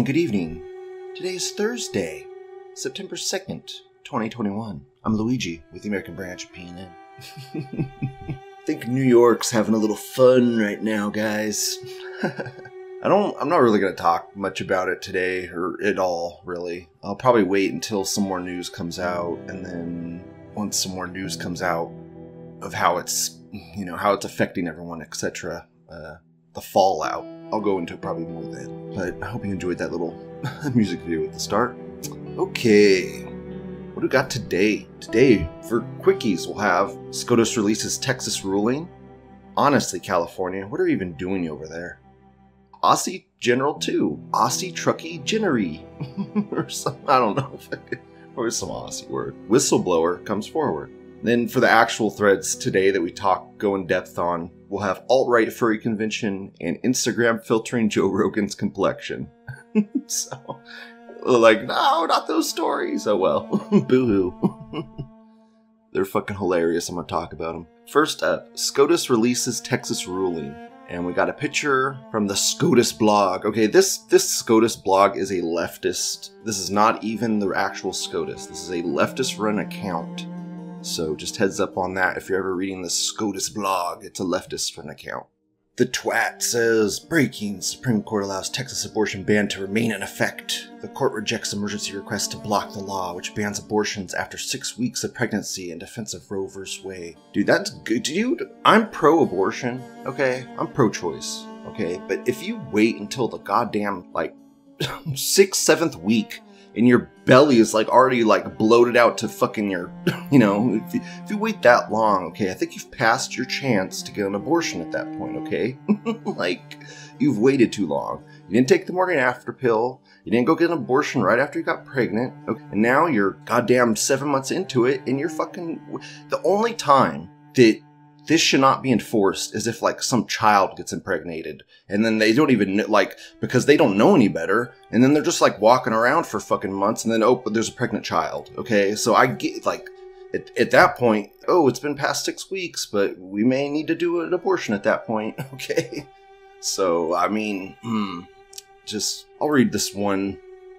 morning, good evening. Today is Thursday, September 2nd, 2021. I'm Luigi with the American branch of PNN. I think New York's having a little fun right now, guys. I don't I'm not really going to talk much about it today or at all, really. I'll probably wait until some more news comes out and then once some more news comes out of how it's, you know, how it's affecting everyone, etc. Uh, the fallout. I'll go into probably more then. But I hope you enjoyed that little music video at the start. Okay. What do we got today? Today, for quickies, we'll have SCOTUS releases Texas ruling. Honestly, California, what are you even doing over there? Aussie General 2. Aussie Truckie Ginnery. or some, I don't know. or some Aussie word. Whistleblower comes forward. Then for the actual threads today that we talk, go in depth on, we'll have alt-right furry convention and Instagram filtering Joe Rogan's complexion. so, like, no, not those stories. Oh well, boo-hoo. They're fucking hilarious. I'm gonna talk about them. First up, SCOTUS releases Texas ruling. And we got a picture from the SCOTUS blog. Okay, this this SCOTUS blog is a leftist. This is not even the actual SCOTUS. This is a leftist run account. So just heads up on that if you're ever reading the SCOTUS blog, it's a leftist run account. The twat says breaking Supreme Court allows Texas abortion ban to remain in effect. The court rejects emergency request to block the law, which bans abortions after six weeks of pregnancy in defense of Roe v. Wade. Dude, that's good. Dude, I'm pro abortion, okay? I'm pro choice, okay? But if you wait until the goddamn, like, sixth, seventh week and your belly is like already like bloated out to fucking your you know if you, if you wait that long okay i think you've passed your chance to get an abortion at that point okay? Like you've waited too long. You didn't take the morning after pill. You didn't go get an abortion right after you got pregnant okay? and now you're goddamn seven months into it and you're fucking the only time that this should not be enforced as if like some child gets impregnated and then they don't even like because they don't know any better and then they're just like walking around for fucking months and then oh but there's a pregnant child okay? So i get like at, at that point oh it's been past six weeks but we may need to do an abortion at that point okay? So i mean hmm, just i'll read this one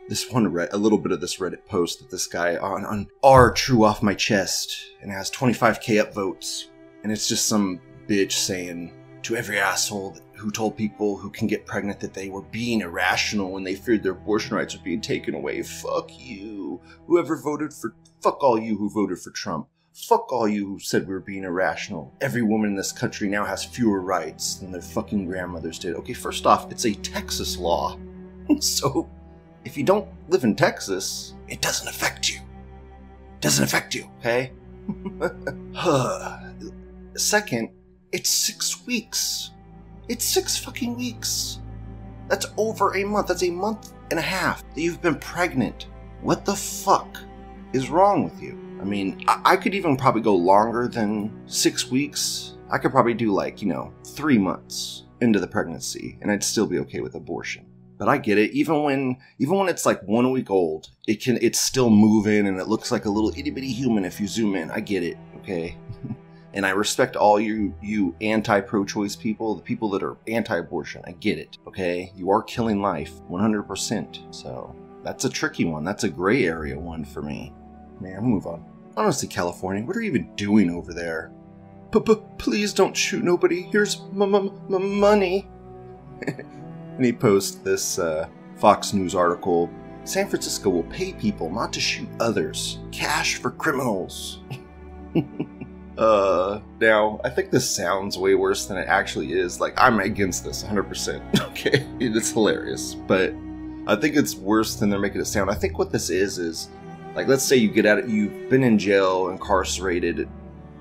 this one a little bit of this reddit post that this guy on on r true off my chest and has 25k upvotes and it's just some bitch saying to every asshole who told people who can get pregnant that they were being irrational when they feared their abortion rights were being taken away. Fuck you. Whoever voted for. Fuck all you who voted for Trump. Fuck all you who said we were being irrational. Every woman in this country now has fewer rights than their fucking grandmothers did. Okay, first off, it's a Texas law. so, if you don't live in Texas, it doesn't affect you. doesn't affect you, okay? Second, it's six weeks. It's six fucking weeks. That's over a month. That's a month and a half that you've been pregnant. What the fuck is wrong with you? I mean, I, I could even probably go longer than six weeks. I could probably do like, you know, three months into the pregnancy and I'd still be okay with abortion. But I get it. Even when even when it's like one week old, it can it's still moving and it looks like a little itty bitty human if you zoom in. I get it, okay? and I respect all you you anti-pro-choice people, the people that are anti-abortion. I get it. Okay, you are killing life, 100%. So that's a tricky one. That's a gray area one for me. Man, I'll move on. Honestly, California, what are you even doing over there? Please don't shoot nobody. Here's m- m- m- money. and he posts this uh, Fox News article. San Francisco will pay people not to shoot others. Cash for criminals. Uh, now, I think this sounds way worse than it actually is. Like, I'm against this 100%. Okay? It's hilarious. But I think it's worse than they're making it sound. I think what this is, is like, let's say you get out, you've been in jail, incarcerated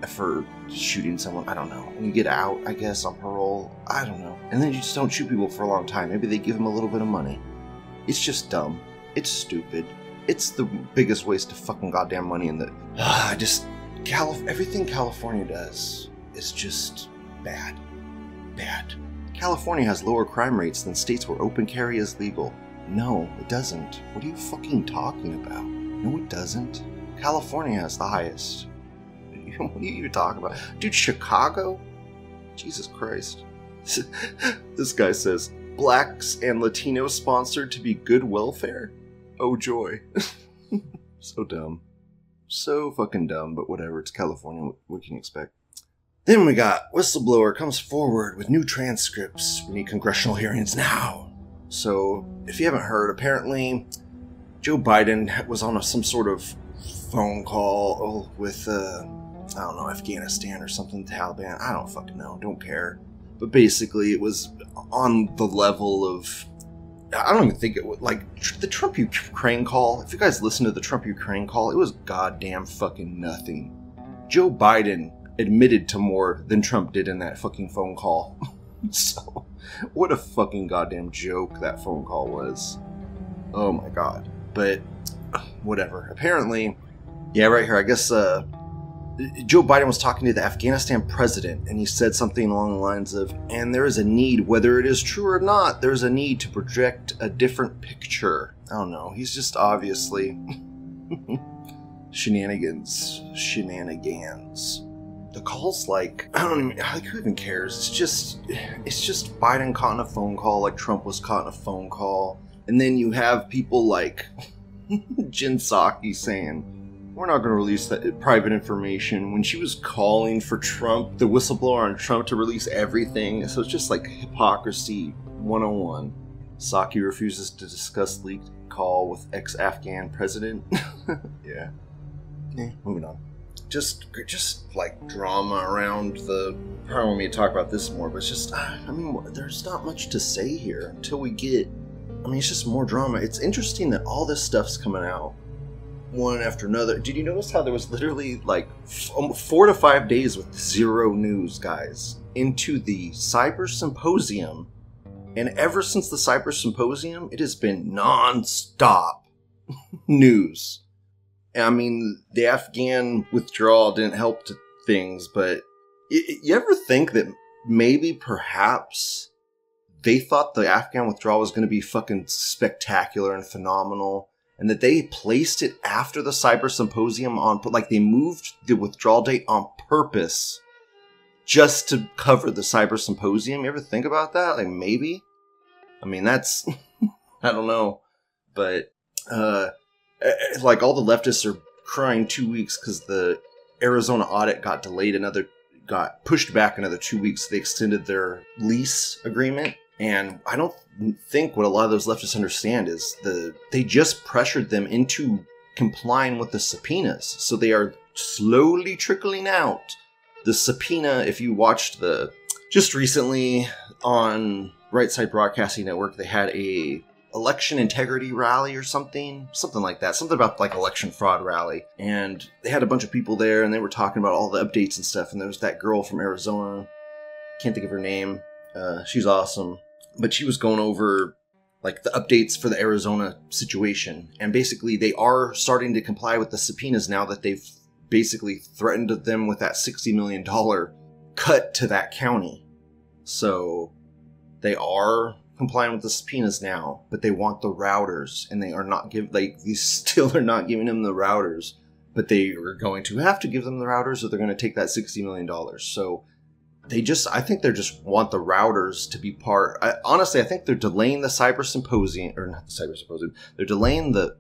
for shooting someone. I don't know. You get out, I guess, on parole. I don't know. And then you just don't shoot people for a long time. Maybe they give them a little bit of money. It's just dumb. It's stupid. It's the biggest waste of fucking goddamn money in the. I just. Calif- everything California does is just bad. Bad. California has lower crime rates than states where open carry is legal. No, it doesn't. What are you fucking talking about? No, it doesn't. California has the highest. What are you talking about? Dude, Chicago? Jesus Christ. this guy says, Blacks and Latinos sponsored to be good welfare? Oh joy. so dumb. So fucking dumb, but whatever. It's California. What, can you expect? Then we got whistleblower comes forward with new transcripts. We need congressional hearings now. So, if you haven't heard, apparently Joe Biden was on a, some sort of phone call with, uh, I don't know, Afghanistan or something, Taliban. I don't fucking know. Don't care. But basically, it was on the level of I don't even think it was like the Trump Ukraine call. If you guys listen to the Trump Ukraine call, it was goddamn fucking nothing. Joe Biden admitted to more than Trump did in that fucking phone call. so, what a fucking goddamn joke that phone call was. Oh my god. But whatever. Apparently, yeah, right here. I guess uh, Joe Biden was talking to the Afghanistan president, and he said something along the lines of, and there is a need, whether it is true or not, there's a need to project a different picture. I don't know. He's just obviously shenanigans. Shenanigans. The call's like, I don't even, like, who even cares? It's just, it's just Biden caught in a phone call like Trump was caught in a phone call. And then you have people like Jen Psaki saying, we're not going to release that private information when she was calling for Trump, the whistleblower on Trump, to release everything. So it's just like hypocrisy 101. Psaki refuses to discuss leaked call with ex Afghan president. yeah. Yeah, moving on. Just, just like drama around the. Probably want me to talk about this more, but it's just, ah, I mean, there's not much to say here until we get. I mean, it's just more drama. It's interesting that all this stuff's coming out one after another. Did you notice how there was literally like f- um, four to five days with zero news, guys, into the Cyber Symposium? And ever since the Cyber Symposium, it has been non-stop news. I mean, the Afghan withdrawal didn't help to things, but Y- You ever think that maybe, perhaps, they thought the Afghan withdrawal was going to be fucking spectacular and phenomenal, and that they placed it after the Cyber Symposium on, like they moved the withdrawal date on purpose just to cover the Cyber Symposium? You ever think about that? Like maybe? I mean, that's I don't know, but uh, eh, eh, like all the leftists are crying two weeks because the Arizona audit got delayed another got pushed back another two weeks. They extended their lease agreement, and I don't think what a lot of those leftists understand is the they just pressured them into complying with the subpoenas, so they are slowly trickling out the subpoena. If you watched the just recently on Right Side Broadcasting Network, they had a election integrity rally or something, something like that, something about like election fraud rally, and they had a bunch of people there, and they were talking about all the updates and stuff. And there was that girl from Arizona, can't think of her name. Uh, she's awesome, but she was going over like the updates for the Arizona situation, and basically they are starting to comply with the subpoenas now that they've basically threatened them with that sixty million dollar cut to that county. So they are complying with the subpoenas now, but they want the routers, and they are not give like these still are not giving them the routers, but they are going to have to give them the routers, or they're going to take that sixty million dollars. So they just, I think they just want the routers to be part. I, honestly, I think they're delaying the cyber symposium, or not the cyber symposium. They're delaying the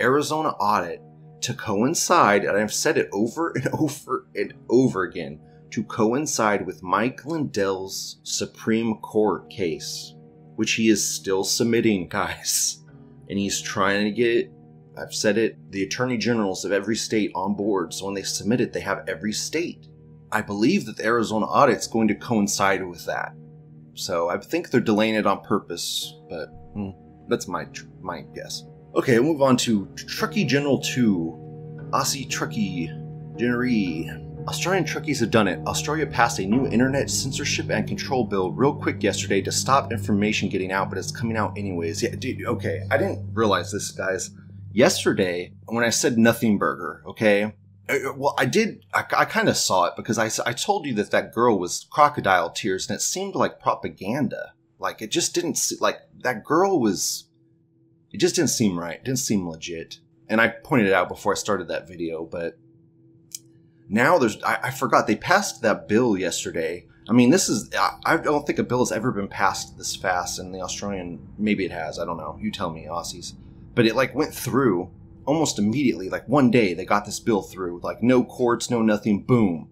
Arizona audit to coincide, and I've said it over and over and over again, to coincide with Mike Lindell's Supreme Court case, which he is still submitting, guys. And he's trying to get, I've said it, the attorney generals of every state on board. So when they submit it, they have every state. I believe that the Arizona audit's going to coincide with that. So I think they're delaying it on purpose, but hmm, that's my my guess. Okay, we'll move on to Truckie General 2. Aussie Truckie Generee. Australian truckies have done it. Australia passed a new internet censorship and control bill real quick yesterday to stop information getting out, but it's coming out anyways. Yeah, dude, okay. I didn't realize this, guys. Yesterday, when I said nothing burger, okay? Uh, Well, I did, I, I kind of saw it because I, I told you that that girl was crocodile tears and it seemed like propaganda. Like, it just didn't, like, that girl was, it just didn't seem right. It didn't seem legit. And I pointed it out before I started that video, but now there's I, I forgot they passed that bill yesterday. I mean, this is I, I don't think a bill has ever been passed this fast in the Australian. Maybe it has. I don't know. You tell me, Aussies. But it like went through almost immediately. Like one day they got this bill through. Like no courts, no nothing. Boom,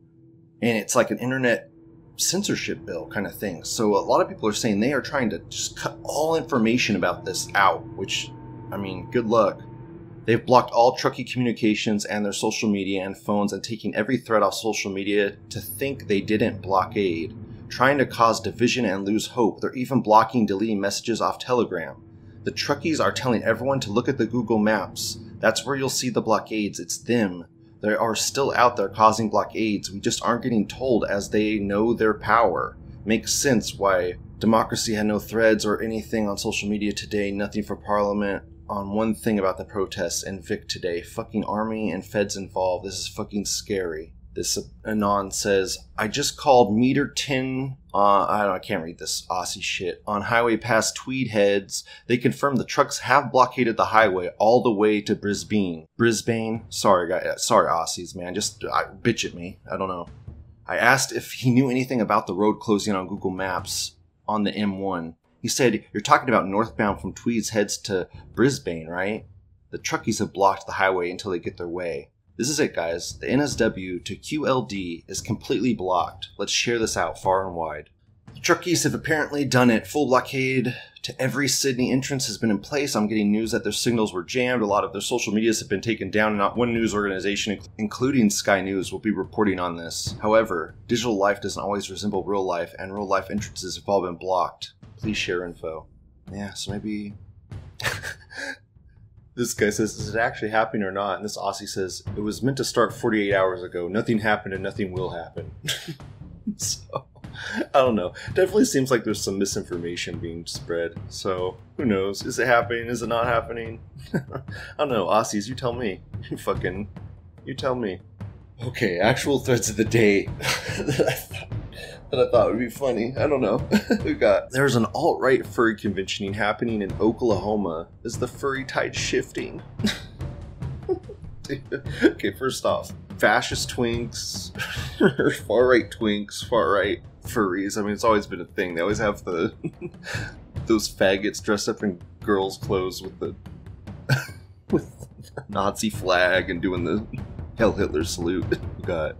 and it's like an internet censorship bill kind of thing. So a lot of people are saying they are trying to just cut all information about this out. Which, I mean, good luck. They've blocked all Truckie communications and their social media and phones and taking every thread off social media to think they didn't blockade, trying to cause division and lose hope. They're even blocking deleting messages off Telegram. The Truckies are telling everyone to look at the Google Maps. That's where you'll see the blockades. It's them. They are still out there causing blockades. We just aren't getting told as they know their power. Makes sense why democracy had no threads or anything on social media today, nothing for parliament on one thing about the protests and Vic today. Fucking army and feds involved. This is fucking scary. This Anon says, I just called meter 10, uh, I don't I can't read this Aussie shit, on highway past Tweed Heads. They confirmed the trucks have blockaded the highway all the way to Brisbane. Brisbane? Sorry, guys. Sorry, Aussies, man. Just uh, bitch at me. I don't know. I asked if he knew anything about the road closing on Google Maps on the M1. He said, You're talking about northbound from Tweeds heads to Brisbane, right? The truckies have blocked the highway until they get their way. This is it, guys. The NSW to QLD is completely blocked. Let's share this out far and wide. The truckies have apparently done it. Full blockade to every Sydney entrance has been in place. I'm getting news that their signals were jammed. A lot of their social medias have been taken down, and not one news organization, including Sky News, will be reporting on this. However, digital life doesn't always resemble real life, and real life entrances have all been blocked. Please share info. Yeah, so maybe. this guy says, Is it actually happening or not? And this Aussie says, It was meant to start 48 hours ago. Nothing happened and nothing will happen. so, I don't know. Definitely seems like there's some misinformation being spread. So, who knows? Is it happening? Is it not happening? I don't know. Aussies, you tell me. You fucking. You tell me. Okay, actual threads of the day that I thought that I thought would be funny. I don't know. we got there's an alt right furry convention happening in Oklahoma. Is the furry tide shifting? okay, first off, fascist twinks, far right twinks, far right furries. I mean, it's always been a thing. They always have the those faggots dressed up in girls' clothes with the with the Nazi flag and doing the Heil Hitler salute. We got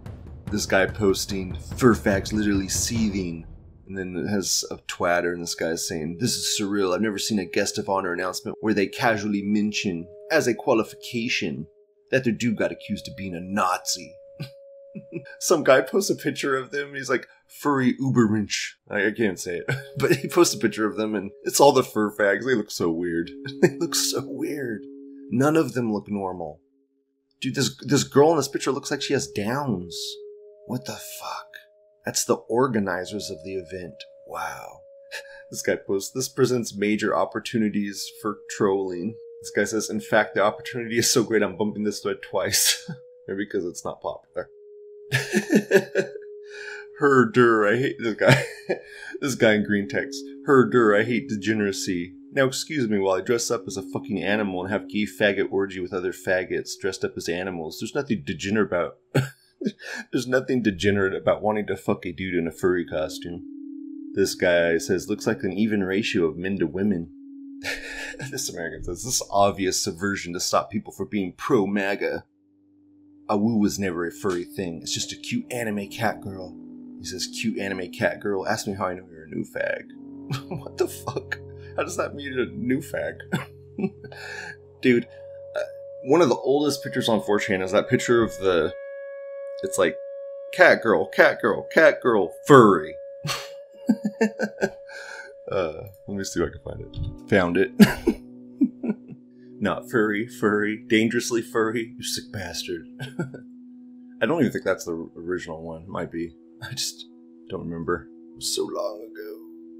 this guy posting fur facts literally seething. And then it has a twatter, and this guy's saying, This is surreal. I've never seen a guest of honor announcement where they casually mention, as a qualification, that their dude got accused of being a Nazi. Some guy posts a picture of them. He's like, furry Ubermensch. I, I can't say it. But he posts a picture of them, and it's all the fur fags. They look so weird. they look so weird. None of them look normal. Dude, this this girl in this picture looks like she has downs. What the fuck? That's the organizers of the event. Wow. This guy posts, this presents major opportunities for trolling. This guy says, in fact, the opportunity is so great I'm bumping this thread twice. Maybe because it's not popular. Herder, I hate this guy. this guy in green text. Herder, I hate degeneracy. Now excuse me while I dress up as a fucking animal and have gay faggot orgy with other faggots dressed up as animals. There's nothing degenerate about. There's nothing degenerate about wanting to fuck a dude in a furry costume. This guy says looks like an even ratio of men to women. this American says this obvious subversion to stop people from being pro MAGA. Awu was never a furry thing. It's just a cute anime cat girl. He says, cute anime cat girl. Ask me how I know you're a new fag. what the fuck? How does that mean a new fag? Dude, uh, one of the oldest pictures on 4chan is that picture of the. It's like, cat girl, cat girl, cat girl, furry. uh, let me see if I can find it. Found it. Not furry, furry, dangerously furry, you sick bastard. I don't even think that's the original one. Might be. I just don't remember. It was so long ago.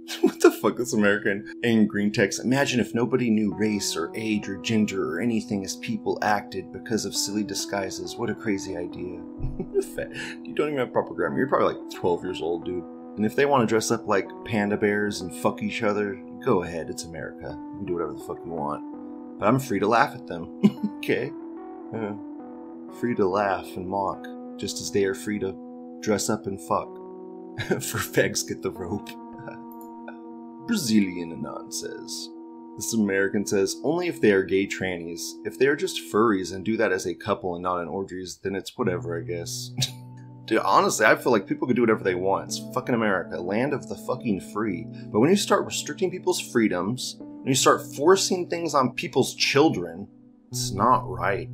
what the fuck is American? In green text, imagine if nobody knew race or age or gender or anything as people acted because of silly disguises. What a crazy idea. you don't even have proper grammar. You're probably like 12 years old, dude. And if they want to dress up like panda bears and fuck each other, go ahead. It's America. You can do whatever the fuck you want. But I'm free to laugh at them. okay? Yeah. Free to laugh and mock, just as they are free to dress up and fuck. For fags get the rope. Brazilian Anon says. This American says, only if they are gay trannies. If they are just furries and do that as a couple and not in orgies, then it's whatever, I guess. Dude, honestly, I feel like people can do whatever they want. It's fucking America, land of the fucking free. But when you start restricting people's freedoms, when you start forcing things on people's children, it's not right.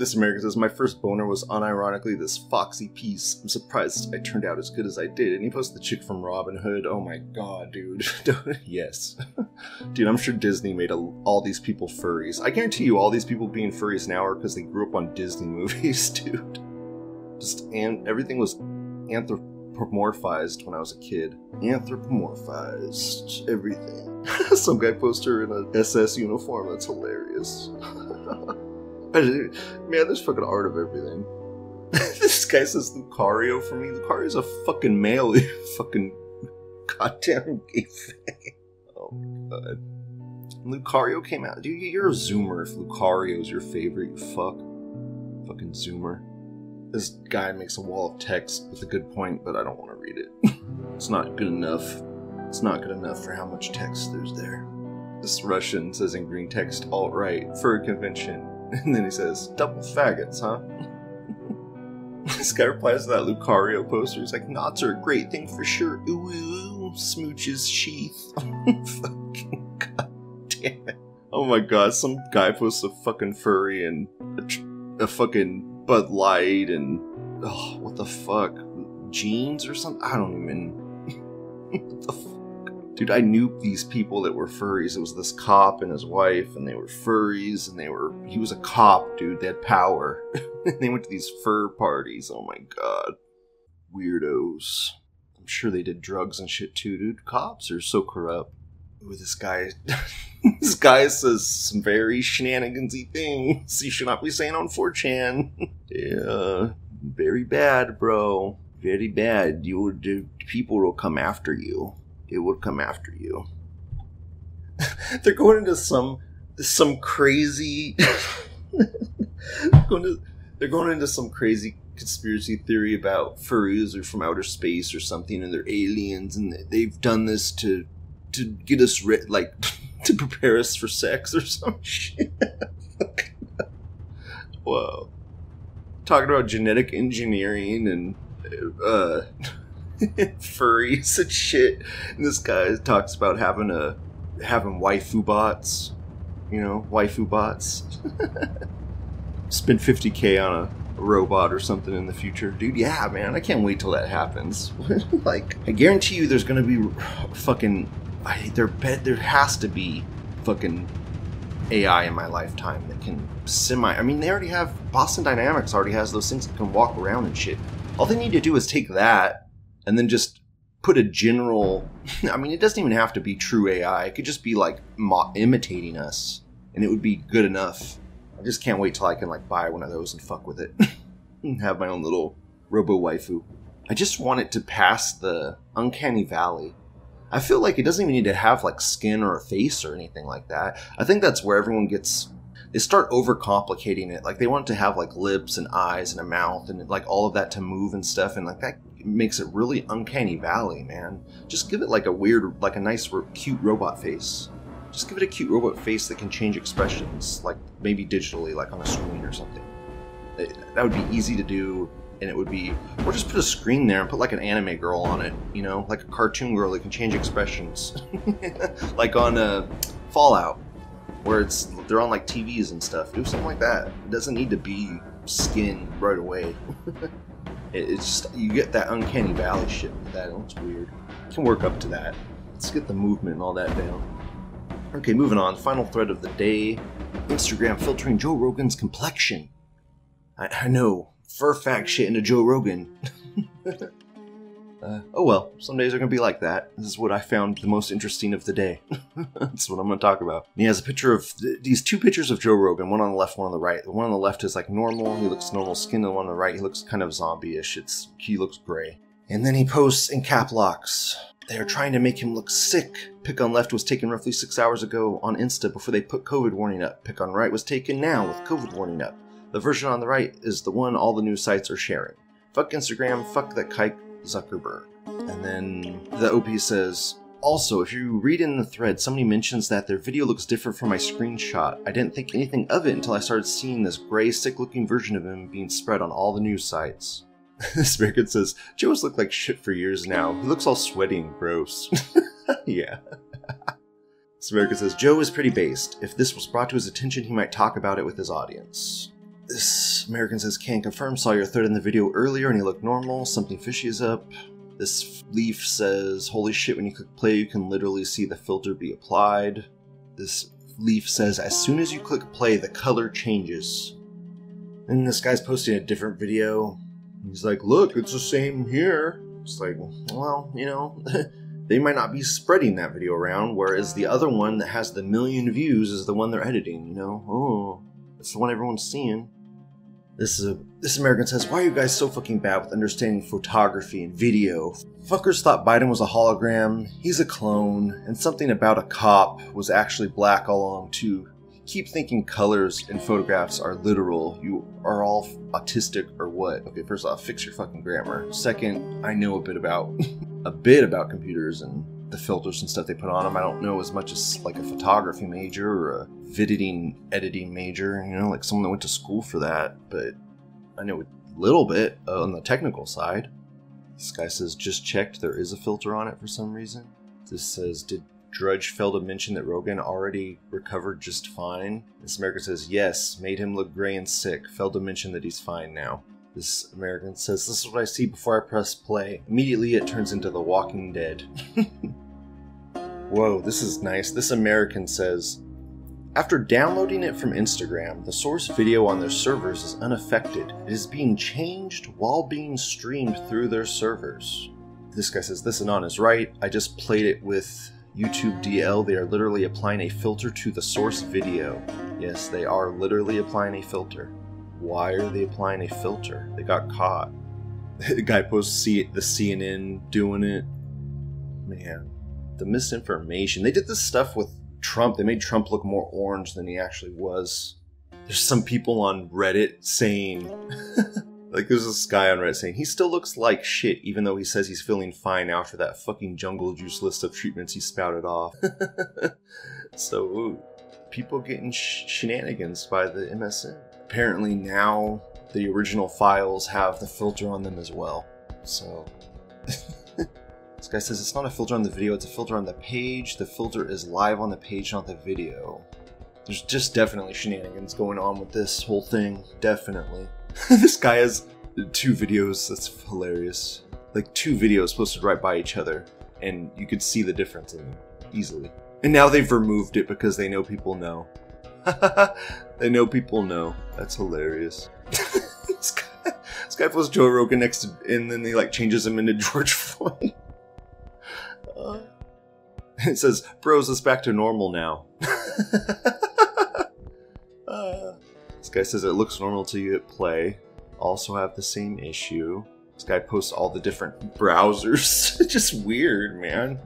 This American says, My first boner was unironically this foxy piece. I'm surprised I turned out as good as I did. And he posted the chick from Robin Hood. Oh my god, dude. yes. dude, I'm sure Disney made a, all these people furries. I guarantee you, all these people being furries now are because they grew up on Disney movies, dude. Just, and everything was anthropomorphized when I was a kid. Anthropomorphized everything. Some guy posted her in a SS uniform. That's hilarious. Man, there's fucking art of everything. this guy says Lucario for me. Lucario's a fucking male, fucking goddamn gay fag. Oh god. Lucario came out. Dude, you're a zoomer if Lucario's your favorite, you fuck. Fucking zoomer. This guy makes a wall of text with a good point, but I don't want to read it. it's not good enough. It's not good enough for how much text there's there. This Russian says in green text, alt right, for a convention. And then he says, double faggots, huh? this guy replies to that Lucario poster. He's like, knots are a great thing for sure. Ooh, ooh, ooh. smooches sheath. fucking god damn it. Oh my god, some guy posts a fucking furry and a, tr- a fucking Bud Light and oh, what the fuck, jeans or something? I don't even. what the fuck? Dude, I knew these people that were furries. It was this cop and his wife, and they were furries, and they were. He was a cop, dude. They had power. they went to these fur parties. Oh my god. Weirdos. I'm sure they did drugs and shit too, dude. Cops are so corrupt. Ooh, this guy. this guy says some very shenanigansy things You should not be saying on 4chan. yeah. very bad, bro. Very bad. You the people will come after you. It will come after you. They're going into some some crazy. going to, they're going into some crazy conspiracy theory about furries or from outer space or something, and they're aliens, and they've done this to to get us re- like to prepare us for sex or some shit. Whoa. Talking about genetic engineering and uh furries and shit. And this guy talks about having a having waifu bots. You know, waifu bots. Spend 50k on a robot or something in the future. Dude, yeah, man, I can't wait till that happens. like, I guarantee you there's gonna be fucking. I, there, bet there has to be fucking AI in my lifetime that can semi. I mean, they already have. Boston Dynamics already has those things that can walk around and shit. All they need to do is take that and then just put a general. I mean, it doesn't even have to be true AI. It could just be like mo- imitating us, and it would be good enough. I just can't wait till I can like buy one of those and fuck with it, and have my own little robo waifu. I just want it to pass the uncanny valley. I feel like it doesn't even need to have like skin or a face or anything like that. I think that's where everyone gets they start overcomplicating it. Like they want it to have like lips and eyes and a mouth and like all of that to move and stuff, and like that makes it really uncanny valley, man. Just give it like a weird, like a nice, cute robot face. Just give it a cute robot face that can change expressions, like maybe digitally, like on a screen or something. It- that would be easy to do, and it would be, or just put a screen there and put like an anime girl on it, you know, like a cartoon girl that can change expressions, like on uh, Fallout, where it's they're on like TVs and stuff. Do something like that. It doesn't need to be skin right away. It- it's just you get that uncanny valley shit with that. It looks weird. Can work up to that. Let's get the movement and all that down. Okay, moving on. Final thread of the day. Instagram filtering Joe Rogan's complexion. I, I know. Fur fact shit into Joe Rogan. uh, oh well, some days are gonna be like that. This is what I found the most interesting of the day. That's what I'm gonna talk about. And he has a picture of th- these two pictures of Joe Rogan, one on the left, one on the right. The one on the left is like normal, he looks normal skin, the one on the right, he looks kind of zombie-ish. It's he looks gray. And then he posts in cap locks. They are trying to make him look sick. Pick on left was taken roughly six hours ago on Insta before they put COVID warning up. Pick on right was taken now with COVID warning up. The version on the right is the one all the news sites are sharing. Fuck Instagram, fuck that kike Zuckerberg. And then the OP says, also, if you read in the thread, somebody mentions that their video looks different from my screenshot. I didn't think anything of it until I started seeing this gray, sick looking version of him being spread on all the news sites. record says, Joe's looked like shit for years now. He looks all sweaty and gross. yeah. This American says, Joe is pretty based. If this was brought to his attention, he might talk about it with his audience. This American says, Can't confirm, saw your thread in the video earlier and he looked normal. Something fishy is up. This leaf says, Holy shit, when you click play, you can literally see the filter be applied. This leaf says, As soon as you click play, the color changes. And this guy's posting a different video. He's like, Look, it's the same here. It's like, well, you know, they might not be spreading that video around, whereas the other one that has the million views is the one they're editing, you know? Oh, it's the one everyone's seeing. This is a this American says, Why are you guys so fucking bad with understanding photography and video? Fuckers thought Biden was a hologram, he's a clone, and something about a cop was actually black all along too. Keep thinking colors and photographs are literal. You are all autistic or what? Okay, first off, fix your fucking grammar. Second, I know a bit about a bit about computers and the filters and stuff they put on them. I don't know as much as like a photography major or a editing editing major, you know, like someone that went to school for that, but I know a little bit on the technical side. This guy says just checked there is a filter on it for some reason. This says did Drudge fail to mention that Rogan already recovered just fine? This American says yes, made him look gray and sick. Failed to mention that he's fine now. This American says, This is what I see before I press play. Immediately it turns into The Walking Dead. Whoa, this is nice. This American says, After downloading it from Instagram, the source video on their servers is unaffected. It is being changed while being streamed through their servers. This guy says, This Anon is right. I just played it with YouTube DL. They are literally applying a filter to the source video. Yes, they are literally applying a filter. Why are they applying a filter? They got caught. the guy posts C- the CNN doing it. Man, the misinformation. They did this stuff with Trump. They made Trump look more orange than he actually was. There's some people on Reddit saying, like, there's this guy on Reddit saying he still looks like shit, even though he says he's feeling fine after that fucking jungle juice list of treatments he spouted off. so, ooh, people getting sh- shenanigans by the MSN. Apparently, now the original files have the filter on them as well. So, guy says it's not a filter on the video, it's a filter on the page. The filter is live on the page, not the video. There's just definitely shenanigans going on with this whole thing. Definitely. this guy has two videos. That's hilarious. Like two videos posted right by each other, and you could see the difference in them easily. And now they've removed it because they know people know. they know people know. That's hilarious. this, guy, this guy posts Joe Rogan next to, and then he like changes him into George Floyd. Uh, it says, "Bros, it's back to normal now." Uh, this guy says it looks normal to you at play. Also have the same issue. This guy posts all the different browsers. Just weird, man.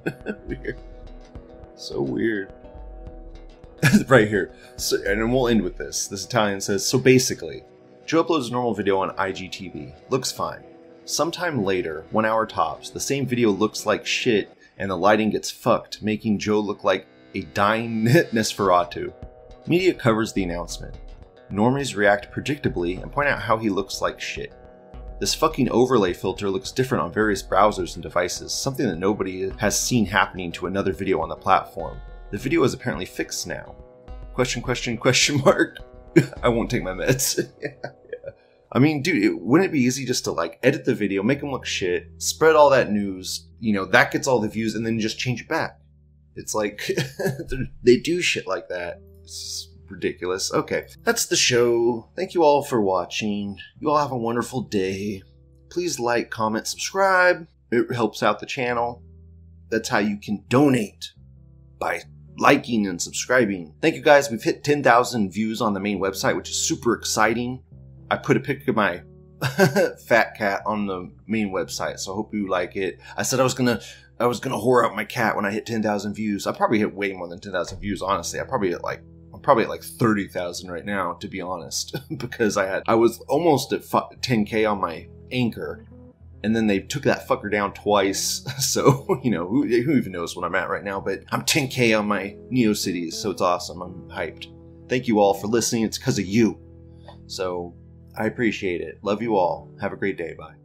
weird. So weird. right here. So, and we'll end with this. This Italian says So basically, Joe uploads a normal video on IGTV. Looks fine. Sometime later, one hour tops, the same video looks like shit and the lighting gets fucked, making Joe look like a dying Nosferatu. Media covers the announcement. Normies react predictably and point out how he looks like shit. This fucking overlay filter looks different on various browsers and devices, something that nobody has seen happening to another video on the platform. The video is apparently fixed now. Question, question, question mark. I won't take my meds. I mean, dude, it, wouldn't it be easy just to like edit the video, make them look shit, spread all that news, you know, that gets all the views, and then just change it back? It's like they do shit like that. It's ridiculous. Okay, that's the show. Thank you all for watching. You all have a wonderful day. Please like, comment, subscribe. It helps out the channel. That's how you can donate by liking and subscribing. Thank you guys. We've hit 10,000 views on the main website, which is super exciting. I put a picture of my fat cat on the main website, so I hope you like it. I said I was gonna I was gonna whore out my cat when I hit 10,000 views. I probably hit way more than 10,000 views, honestly. I probably hit like I'm probably at like 30,000 right now, to be honest, because I had I was almost at 10k on my anchor, and then they took that fucker down twice. So you know who, who even knows what I'm at right now? But I'm 10k on my Neocities, so it's awesome. I'm hyped. Thank you all for listening. It's because of you. So I appreciate it. Love you all. Have a great day. Bye.